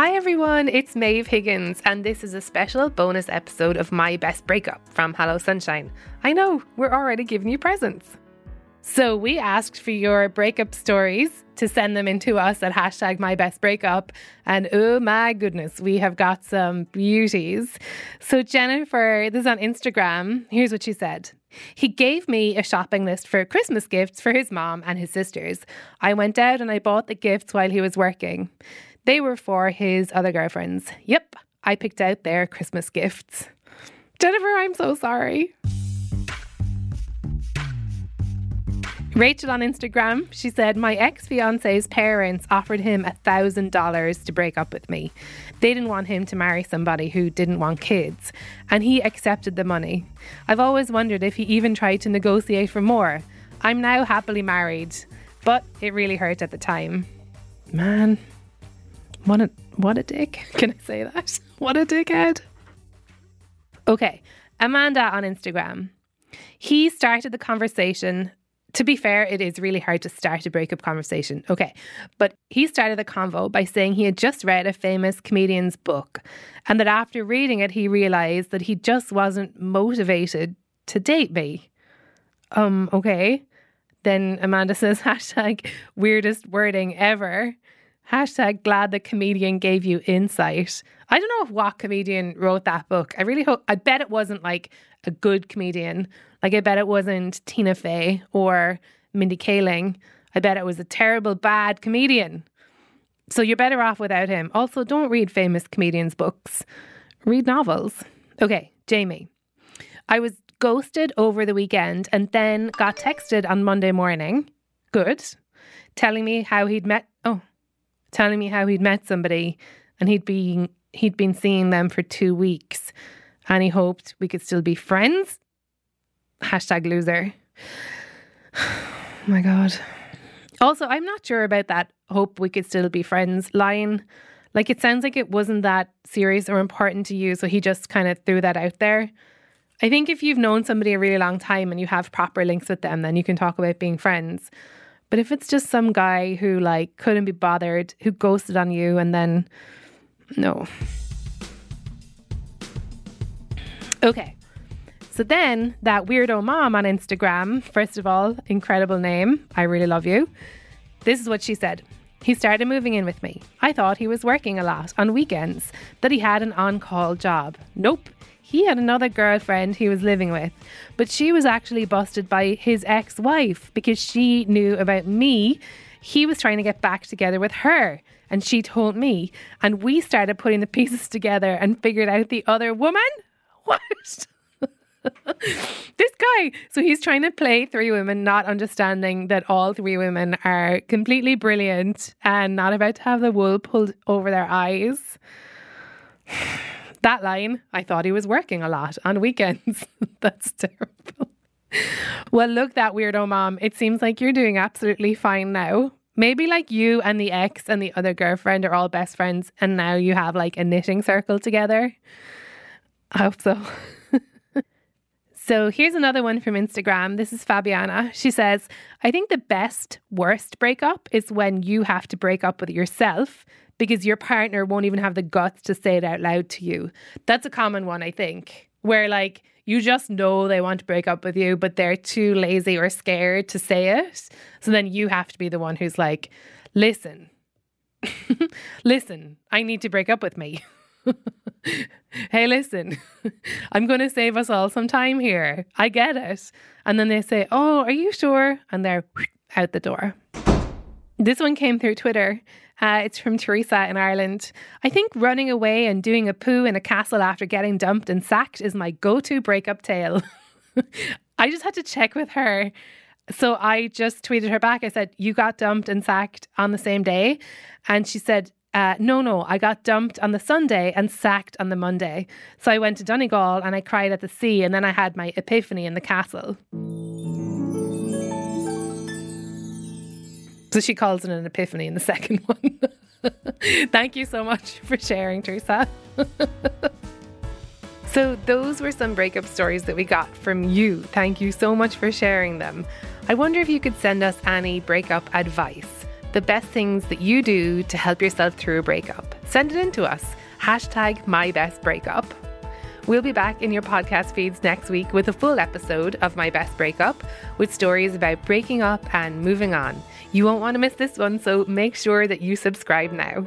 Hi everyone, it's Maeve Higgins, and this is a special bonus episode of My Best Breakup from Hello Sunshine. I know, we're already giving you presents. So we asked for your breakup stories to send them in to us at hashtag my best breakup. And oh my goodness, we have got some beauties. So Jennifer, this is on Instagram. Here's what she said. He gave me a shopping list for Christmas gifts for his mom and his sisters. I went out and I bought the gifts while he was working. They were for his other girlfriends. Yep, I picked out their Christmas gifts. Jennifer, I'm so sorry. Rachel on Instagram, she said, My ex fiance's parents offered him a $1,000 to break up with me. They didn't want him to marry somebody who didn't want kids, and he accepted the money. I've always wondered if he even tried to negotiate for more. I'm now happily married, but it really hurt at the time. Man, what a what a dick. Can I say that? What a dickhead. Okay, Amanda on Instagram. He started the conversation. To be fair, it is really hard to start a breakup conversation. Okay, but he started the convo by saying he had just read a famous comedian's book and that after reading it, he realized that he just wasn't motivated to date me. Um, okay. Then Amanda says, hashtag weirdest wording ever. Hashtag glad the comedian gave you insight. I don't know if what comedian wrote that book. I really hope, I bet it wasn't like a good comedian. Like, I bet it wasn't Tina Fey or Mindy Kaling. I bet it was a terrible, bad comedian. So you're better off without him. Also, don't read famous comedians' books, read novels. Okay, Jamie. I was ghosted over the weekend and then got texted on Monday morning. Good. Telling me how he'd met. Telling me how he'd met somebody and he'd been he'd been seeing them for two weeks and he hoped we could still be friends. Hashtag loser. oh my God. Also, I'm not sure about that hope we could still be friends line. Like it sounds like it wasn't that serious or important to you, so he just kind of threw that out there. I think if you've known somebody a really long time and you have proper links with them, then you can talk about being friends. But if it's just some guy who like couldn't be bothered, who ghosted on you and then no. Okay. So then that weirdo mom on Instagram, first of all, incredible name. I really love you. This is what she said. He started moving in with me. I thought he was working a lot on weekends, that he had an on call job. Nope he had another girlfriend he was living with, but she was actually busted by his ex wife because she knew about me. He was trying to get back together with her, and she told me. And we started putting the pieces together and figured out the other woman. What? this guy, so he's trying to play three women, not understanding that all three women are completely brilliant and not about to have the wool pulled over their eyes. That line, I thought he was working a lot on weekends. That's terrible. Well, look, that weirdo mom. It seems like you're doing absolutely fine now. Maybe like you and the ex and the other girlfriend are all best friends, and now you have like a knitting circle together. I hope so. so here's another one from Instagram. This is Fabiana. She says, I think the best, worst breakup is when you have to break up with yourself because your partner won't even have the guts to say it out loud to you. That's a common one, I think, where like you just know they want to break up with you, but they're too lazy or scared to say it. So then you have to be the one who's like, listen, listen, I need to break up with me. hey, listen, I'm going to save us all some time here. I get it. And then they say, oh, are you sure? And they're out the door. This one came through Twitter. Uh, it's from Teresa in Ireland. I think running away and doing a poo in a castle after getting dumped and sacked is my go to breakup tale. I just had to check with her. So I just tweeted her back. I said, You got dumped and sacked on the same day. And she said, uh, no, no, I got dumped on the Sunday and sacked on the Monday. So I went to Donegal and I cried at the sea, and then I had my epiphany in the castle. So she calls it an epiphany in the second one. Thank you so much for sharing, Teresa. so, those were some breakup stories that we got from you. Thank you so much for sharing them. I wonder if you could send us any breakup advice. The best things that you do to help yourself through a breakup. Send it in to us. Hashtag my best breakup. We'll be back in your podcast feeds next week with a full episode of My Best Breakup with stories about breaking up and moving on. You won't want to miss this one, so make sure that you subscribe now.